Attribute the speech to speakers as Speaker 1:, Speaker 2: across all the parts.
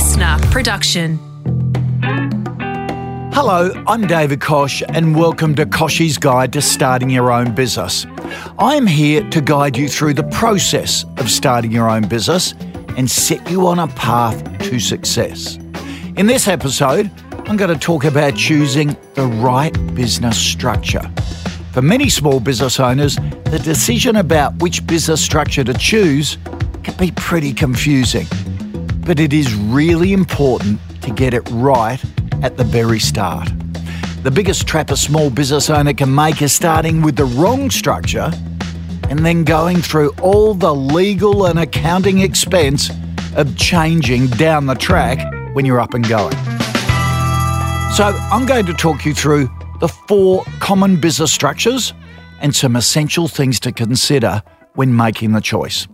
Speaker 1: LiSTNR production.
Speaker 2: Hello, I'm David Koch, and welcome to Kochie's Guide to Starting Your Own Business. I am here to guide you through the process of starting your own business and set you on a path to success. In this episode, I'm going to talk about choosing the right business structure. For many small business owners, the decision about which business structure to choose can be pretty confusing. But it is really important to get it right at the very start. The biggest trap a small business owner can make is starting with the wrong structure and then going through all the legal and accounting expense of changing down the track when you're up and going. So, I'm going to talk you through the four common business structures and some essential things to consider when making the choice.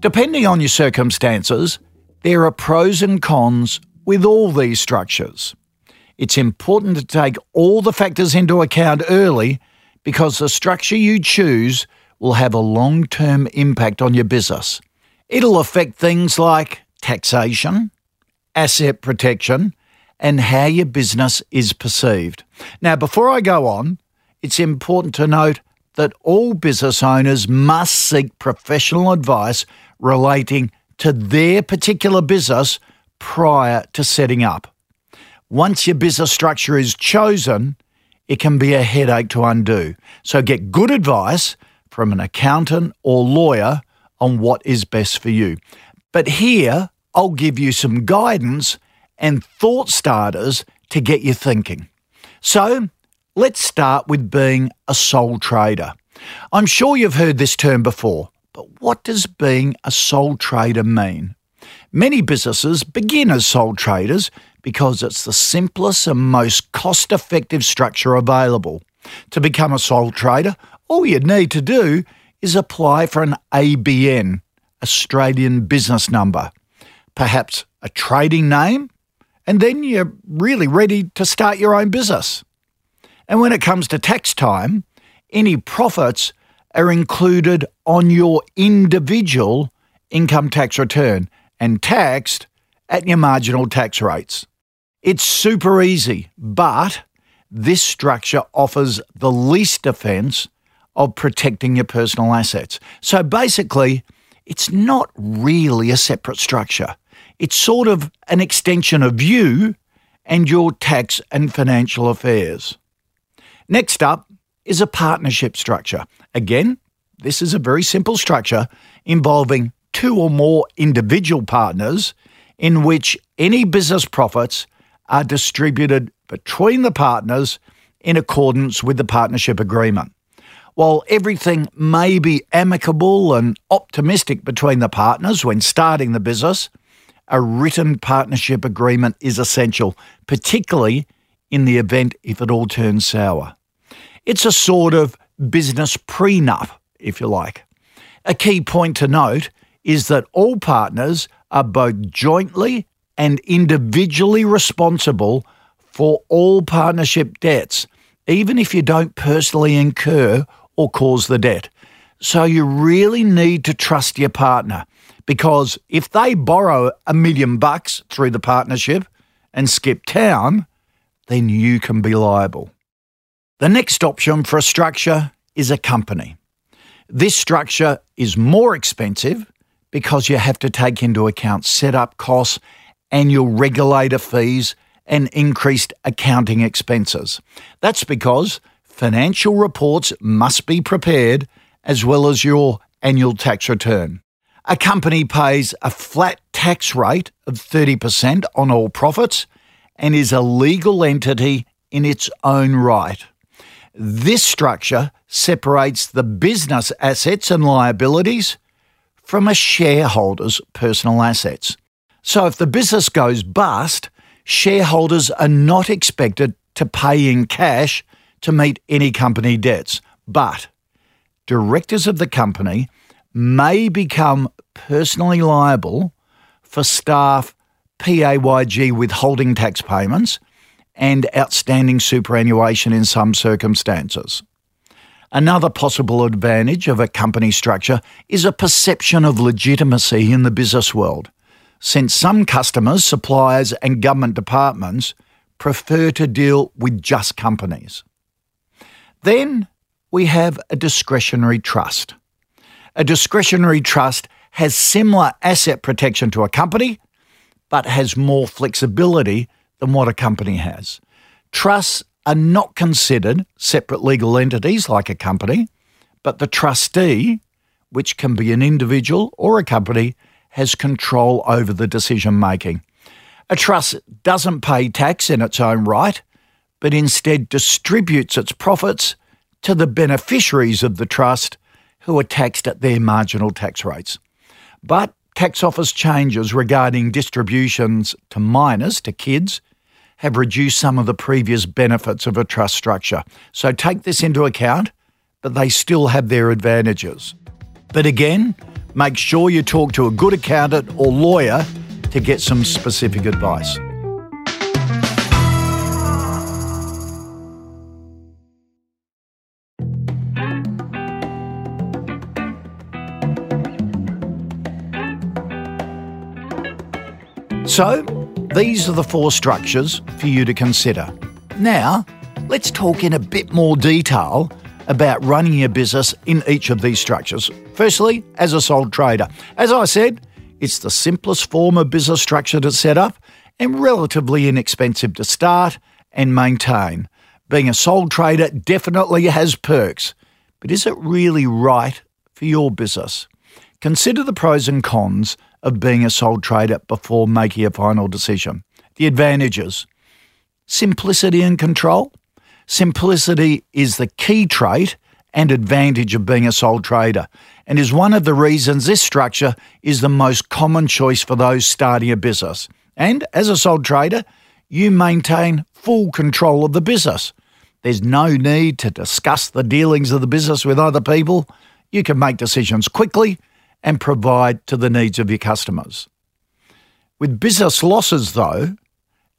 Speaker 2: Depending on your circumstances, there are pros and cons with all these structures. It's important to take all the factors into account early because the structure you choose will have a long term impact on your business. It'll affect things like taxation, asset protection, and how your business is perceived. Now, before I go on, it's important to note that all business owners must seek professional advice relating to their particular business prior to setting up. Once your business structure is chosen, it can be a headache to undo. So get good advice from an accountant or lawyer on what is best for you. But here, I'll give you some guidance and thought starters to get you thinking. So, let's start with being a sole trader. I'm sure you've heard this term before, but what does being a sole trader mean? Many businesses begin as sole traders because it's the simplest and most cost effective structure available. To become a sole trader, all you need to do is apply for an ABN, Australian Business Number, perhaps a trading name, and then you're really ready to start your own business. And when it comes to tax time, any profits are included on your individual income tax return and taxed at your marginal tax rates. It's super easy, but this structure offers the least defence of protecting your personal assets. So basically, it's not really a separate structure. It's sort of an extension of you and your tax and financial affairs. Next up is a partnership structure. Again, this is a very simple structure involving two or more individual partners in which any business profits are distributed between the partners in accordance with the partnership agreement. While everything may be amicable and optimistic between the partners when starting the business, a written partnership agreement is essential, particularly in the event if it all turns sour. It's a sort of business prenup, if you like. A key point to note is that all partners are both jointly and individually responsible for all partnership debts, even if you don't personally incur or cause the debt. So you really need to trust your partner because if they borrow a million bucks through the partnership and skip town, then you can be liable. The next option for a structure is a company. This structure is more expensive because you have to take into account setup costs annual regulator fees, and increased accounting expenses. That's because financial reports must be prepared as well as your annual tax return. A company pays a flat tax rate of 30% on all profits and is a legal entity in its own right. This structure separates the business assets and liabilities from a shareholder's personal assets. So if the business goes bust, shareholders are not expected to pay in cash to meet any company debts. But directors of the company may become personally liable for staff PAYG withholding tax payments and outstanding superannuation in some circumstances. Another possible advantage of a company structure is a perception of legitimacy in the business world. since some customers, suppliers, and government departments prefer to deal with just companies. Then we have a discretionary trust. A discretionary trust has similar asset protection to a company, but has more flexibility than what a company has. Trusts are not considered separate legal entities like a company, but the trustee, which can be an individual or a company, has control over the decision making. A trust doesn't pay tax in its own right, but instead distributes its profits to the beneficiaries of the trust who are taxed at their marginal tax rates. But tax office changes regarding distributions to minors, to kids, have reduced some of the previous benefits of a trust structure. So take this into account, but they still have their advantages. But again, make sure you talk to a good accountant or lawyer to get some specific advice. So, these are the four structures for you to consider. Now, let's talk in a bit more detail about running your business in each of these structures. Firstly, as a sole trader. As I said, it's the simplest form of business structure to set up and relatively inexpensive to start and maintain. Being a sole trader definitely has perks, but is it really right for your business? Consider the pros and cons of being a sole trader before making a final decision. The advantages simplicity and control. Simplicity is the key trait and advantage of being a sole trader, and is one of the reasons this structure is the most common choice for those starting a business. And as a sole trader, you maintain full control of the business. There's no need to discuss the dealings of the business with other people. You can make decisions quickly and provide to the needs of your customers. With business losses, though,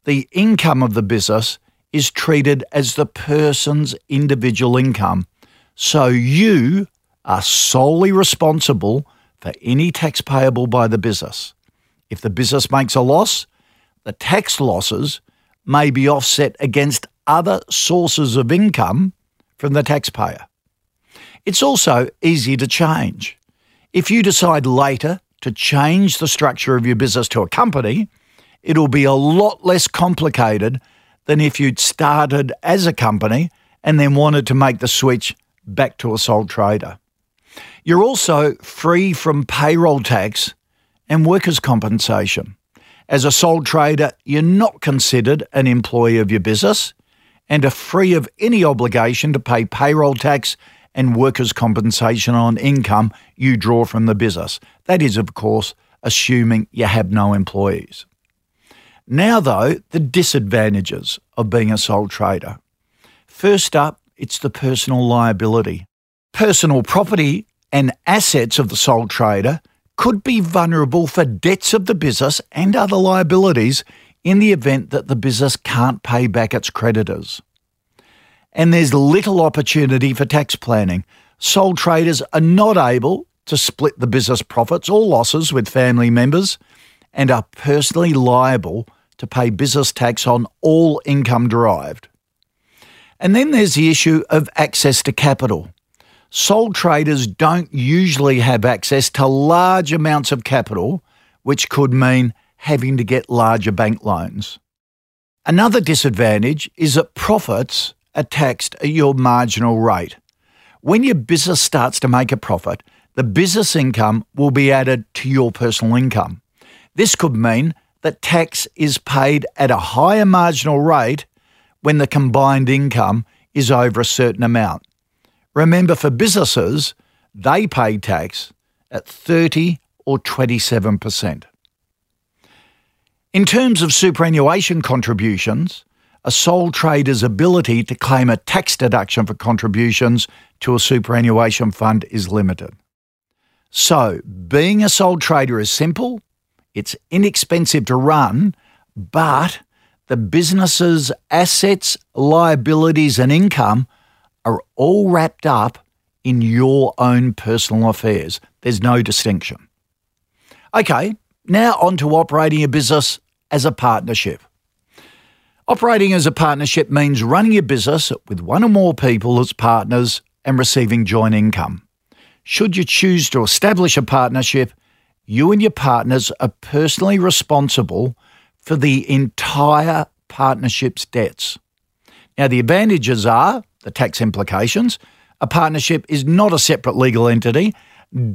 Speaker 2: the income of the business is treated as the person's individual income. So you are solely responsible for any tax payable by the business. If the business makes a loss, the tax losses may be offset against other sources of income from the taxpayer. It's also easy to change. If you decide later to change the structure of your business to a company, it'll be a lot less complicated than if you'd started as a company and then wanted to make the switch back to a sole trader. You're also free from payroll tax and workers' compensation. As a sole trader, you're not considered an employee of your business and are free of any obligation to pay payroll tax and workers' compensation on income you draw from the business. That is, of course, assuming you have no employees. Now, though, the disadvantages of being a sole trader. First up, it's the personal liability. Personal property and assets of the sole trader could be vulnerable for debts of the business and other liabilities in the event that the business can't pay back its creditors and there's little opportunity for tax planning. Sole traders are not able to split the business profits or losses with family members and are personally liable to pay business tax on all income derived. And then there's the issue of access to capital. Sole traders don't usually have access to large amounts of capital, which could mean having to get larger bank loans. Another disadvantage is that profits are taxed at your marginal rate. When your business starts to make a profit, the business income will be added to your personal income. This could mean that tax is paid at a higher marginal rate when the combined income is over a certain amount. Remember, for businesses, they pay tax at 30 or 27%. In terms of superannuation contributions, a sole trader's ability to claim a tax deduction for contributions to a superannuation fund is limited. So, being a sole trader is simple, it's inexpensive to run, but the business's assets, liabilities, and income are all wrapped up in your own personal affairs. There's no distinction. Okay, Now on to operating a business as a partnership. Operating as a partnership means running your business with one or more people as partners and receiving joint income. Should you choose to establish a partnership, you and your partners are personally responsible for the entire partnership's debts. Now, the advantages are the tax implications. A partnership is not a separate legal entity,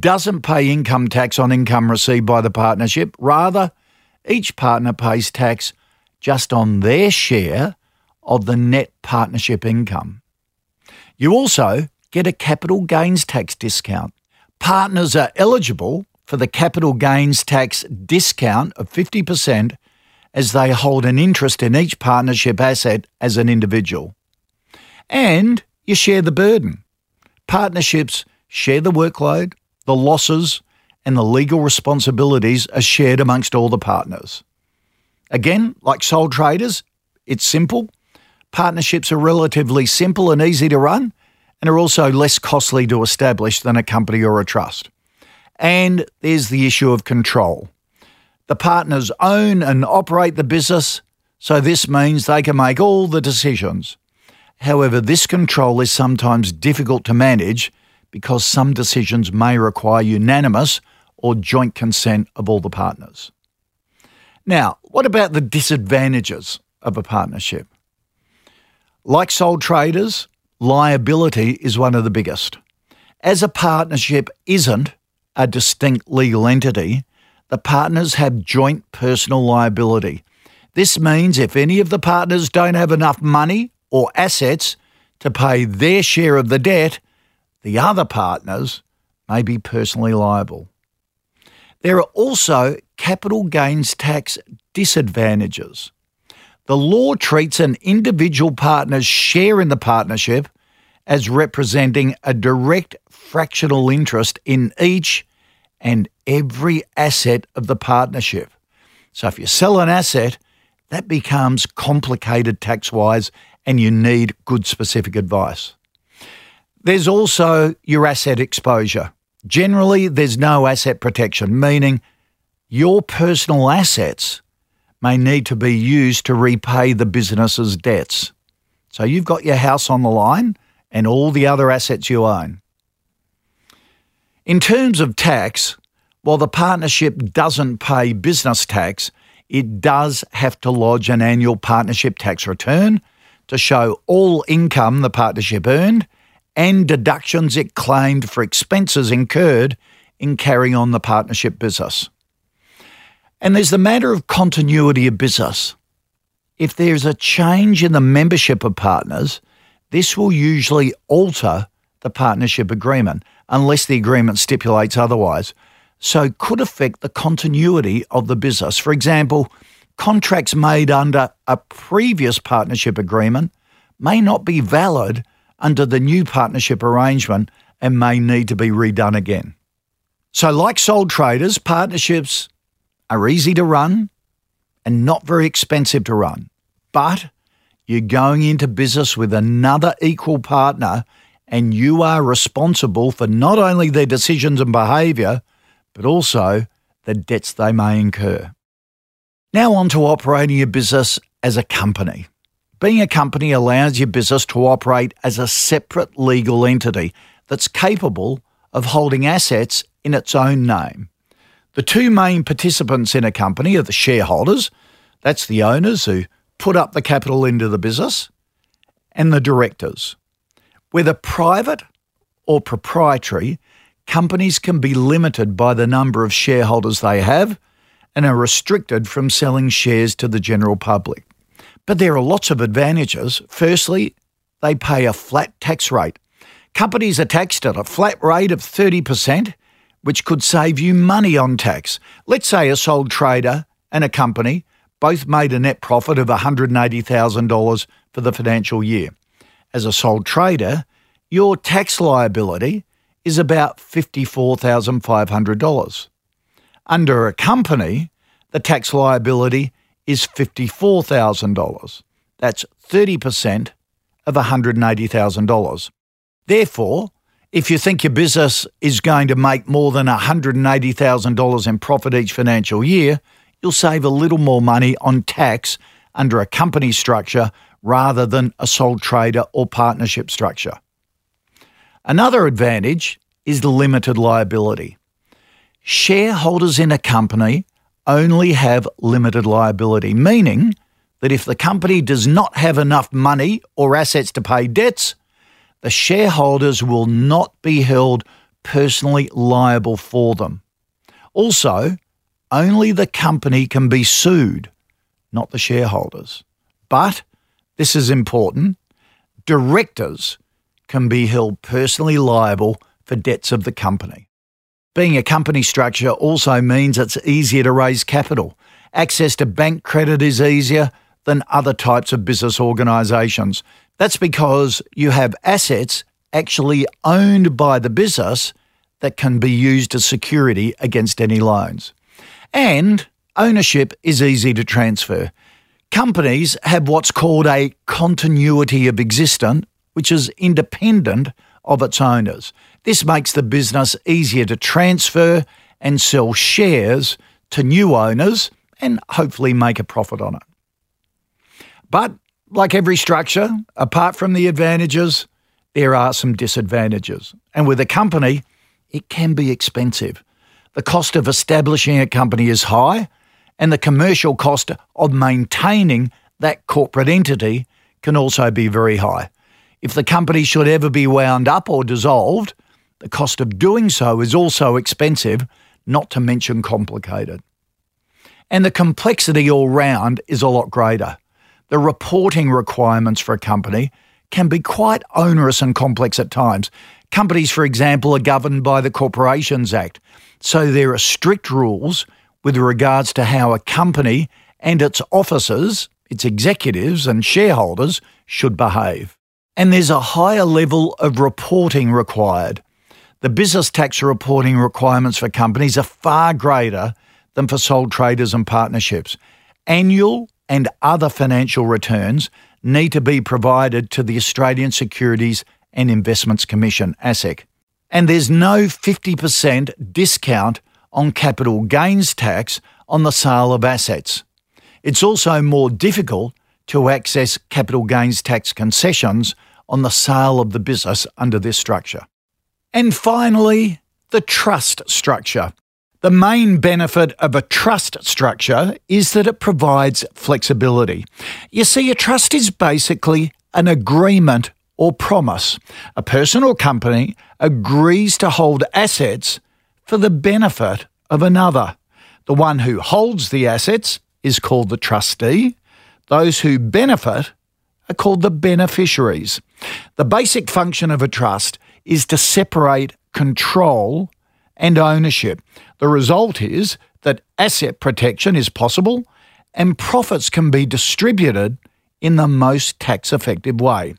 Speaker 2: doesn't pay income tax on income received by the partnership. Rather, each partner pays tax just on their share of the net partnership income. You also get a capital gains tax discount. Partners are eligible for the capital gains tax discount of 50% as they hold an interest in each partnership asset as an individual. And you share the burden. Partnerships share the workload, the losses, and the legal responsibilities are shared amongst all the partners. Again, like sole traders, it's simple. Partnerships are relatively simple and easy to run, and are also less costly to establish than a company or a trust. And there's the issue of control. The partners own and operate the business, so this means they can make all the decisions. However, this control is sometimes difficult to manage because some decisions may require unanimous or joint consent of all the partners. Now, what about the disadvantages of a partnership? Like sole traders, liability is one of the biggest. As a partnership isn't a distinct legal entity, the partners have joint personal liability. This means if any of the partners don't have enough money or assets to pay their share of the debt, the other partners may be personally liable. There are also capital gains tax disadvantages. The law treats an individual partner's share in the partnership as representing a direct fractional interest in each and every asset of the partnership. So if you sell an asset, that becomes complicated tax wise and you need good specific advice. There's also your asset exposure. Generally, there's no asset protection, meaning your personal assets may need to be used to repay the business's debts. So you've got your house on the line and all the other assets you own. In terms of tax, while the partnership doesn't pay business tax, it does have to lodge an annual partnership tax return to show all income the partnership earned and deductions it claimed for expenses incurred in carrying on the partnership business. And there's the matter of continuity of business. If there's a change in the membership of partners, this will usually alter the partnership agreement unless the agreement stipulates otherwise, so could affect the continuity of the business. For example, contracts made under a previous partnership agreement may not be valid under the new partnership arrangement and may need to be redone again. So, like sole traders, partnerships are easy to run and not very expensive to run. But you're going into business with another equal partner and you are responsible for not only their decisions and behaviour, but also the debts they may incur. Now, on to operating your business as a company. Being a company allows your business to operate as a separate legal entity that's capable of holding assets in its own name. The two main participants in a company are the shareholders, that's the owners who put up the capital into the business, and the directors. Whether private or proprietary, companies can be limited by the number of shareholders they have and are restricted from selling shares to the general public. But there are lots of advantages. Firstly, they pay a flat tax rate. Companies are taxed at a flat rate of 30%, which could save you money on tax. Let's say a sole trader and a company both made a net profit of $180,000 for the financial year. As a sole trader, your tax liability is about $54,500. Under a company, the tax liability is $54,000. That's 30% of $180,000. Therefore, If you think your business is going to make more than $180,000 in profit each financial year, you'll save a little more money on tax under a company structure rather than a sole trader or partnership structure. Another advantage is limited liability. Shareholders in a company only have limited liability, meaning that if the company does not have enough money or assets to pay debts, the shareholders will not be held personally liable for them. Also, only the company can be sued, not the shareholders. But, this is important, directors can be held personally liable for debts of the company. Being a company structure also means it's easier to raise capital. Access to bank credit is easier than other types of business organisations. That's because you have assets actually owned by the business that can be used as security against any loans. And ownership is easy to transfer. Companies have what's called a continuity of existence, which is independent of its owners. This makes the business easier to transfer and sell shares to new owners and hopefully make a profit on it. But like every structure, apart from the advantages, there are some disadvantages. And with a company, it can be expensive. The cost of establishing a company is high, and the commercial cost of maintaining that corporate entity can also be very high. If the company should ever be wound up or dissolved, the cost of doing so is also expensive, not to mention complicated. And the complexity all round is a lot greater the reporting requirements for a company can be quite onerous and complex at times. Companies, for example, are governed by the Corporations Act, so there are strict rules with regards to how a company and its officers, its executives and shareholders should behave. And there's a higher level of reporting required. The business tax reporting requirements for companies are far greater than for sole traders and partnerships. Annual and other financial returns need to be provided to the Australian Securities and Investments Commission, ASIC. And there's no 50% discount on capital gains tax on the sale of assets. It's also more difficult to access capital gains tax concessions on the sale of the business under this structure. And finally, the trust structure. The main benefit of a trust structure is that it provides flexibility. You see, a trust is basically an agreement or promise. A person or company agrees to hold assets for the benefit of another. The one who holds the assets is called the trustee. Those who benefit are called the beneficiaries. The basic function of a trust is to separate control and ownership. The result is that asset protection is possible and profits can be distributed in the most tax effective way.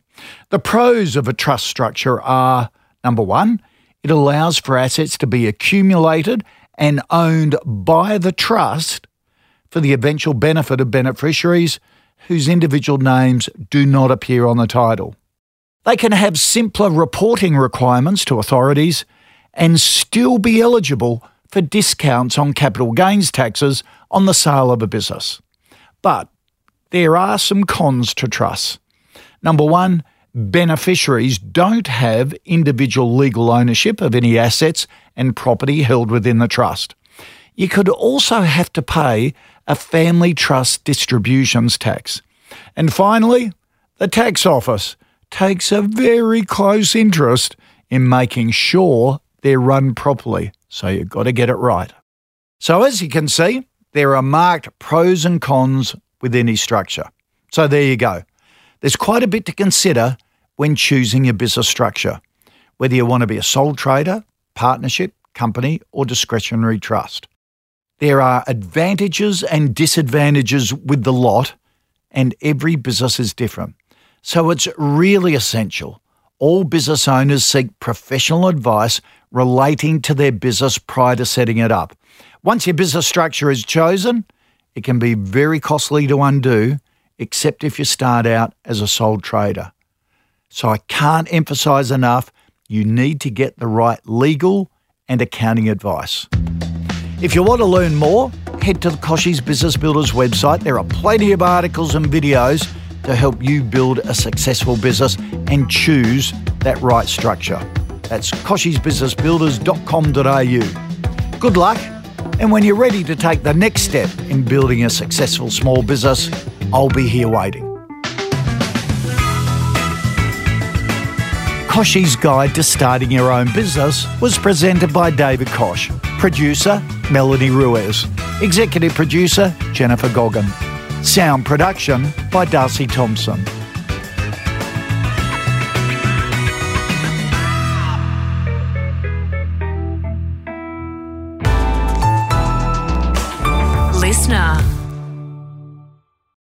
Speaker 2: The pros of a trust structure are number one, it allows for assets to be accumulated and owned by the trust for the eventual benefit of beneficiaries whose individual names do not appear on the title. They can have simpler reporting requirements to authorities and still be eligible for discounts on capital gains taxes on the sale of a business. But there are some cons to trusts. Number one, beneficiaries don't have individual legal ownership of any assets and property held within the trust. You could also have to pay a family trust distributions tax. And finally, the tax office takes a very close interest in making sure they're run properly, so you've got to get it right. So, as you can see, there are marked pros and cons with any structure. So, there you go. There's quite a bit to consider when choosing your business structure, whether you want to be a sole trader, partnership, company, or discretionary trust. There are advantages and disadvantages with the lot, and every business is different. So, it's really essential all business owners seek professional advice relating to their business prior to setting it up. Once your business structure is chosen, it can be very costly to undo, except if you start out as a sole trader. So I can't emphasize enough you need to get the right legal and accounting advice. If you want to learn more, head to the Kochie's Business Builders website. There are plenty of articles and videos to help you build a successful business and choose that right structure. That's kochiesbusinessbuilders.com.au. Good luck, and when you're ready to take the next step in building a successful small business, I'll be here waiting. Kochie's Guide to Starting Your Own Business was presented by David Koch, producer Melanie Ruiz, executive producer Jennifer Goggin, sound production by Darcy Thompson.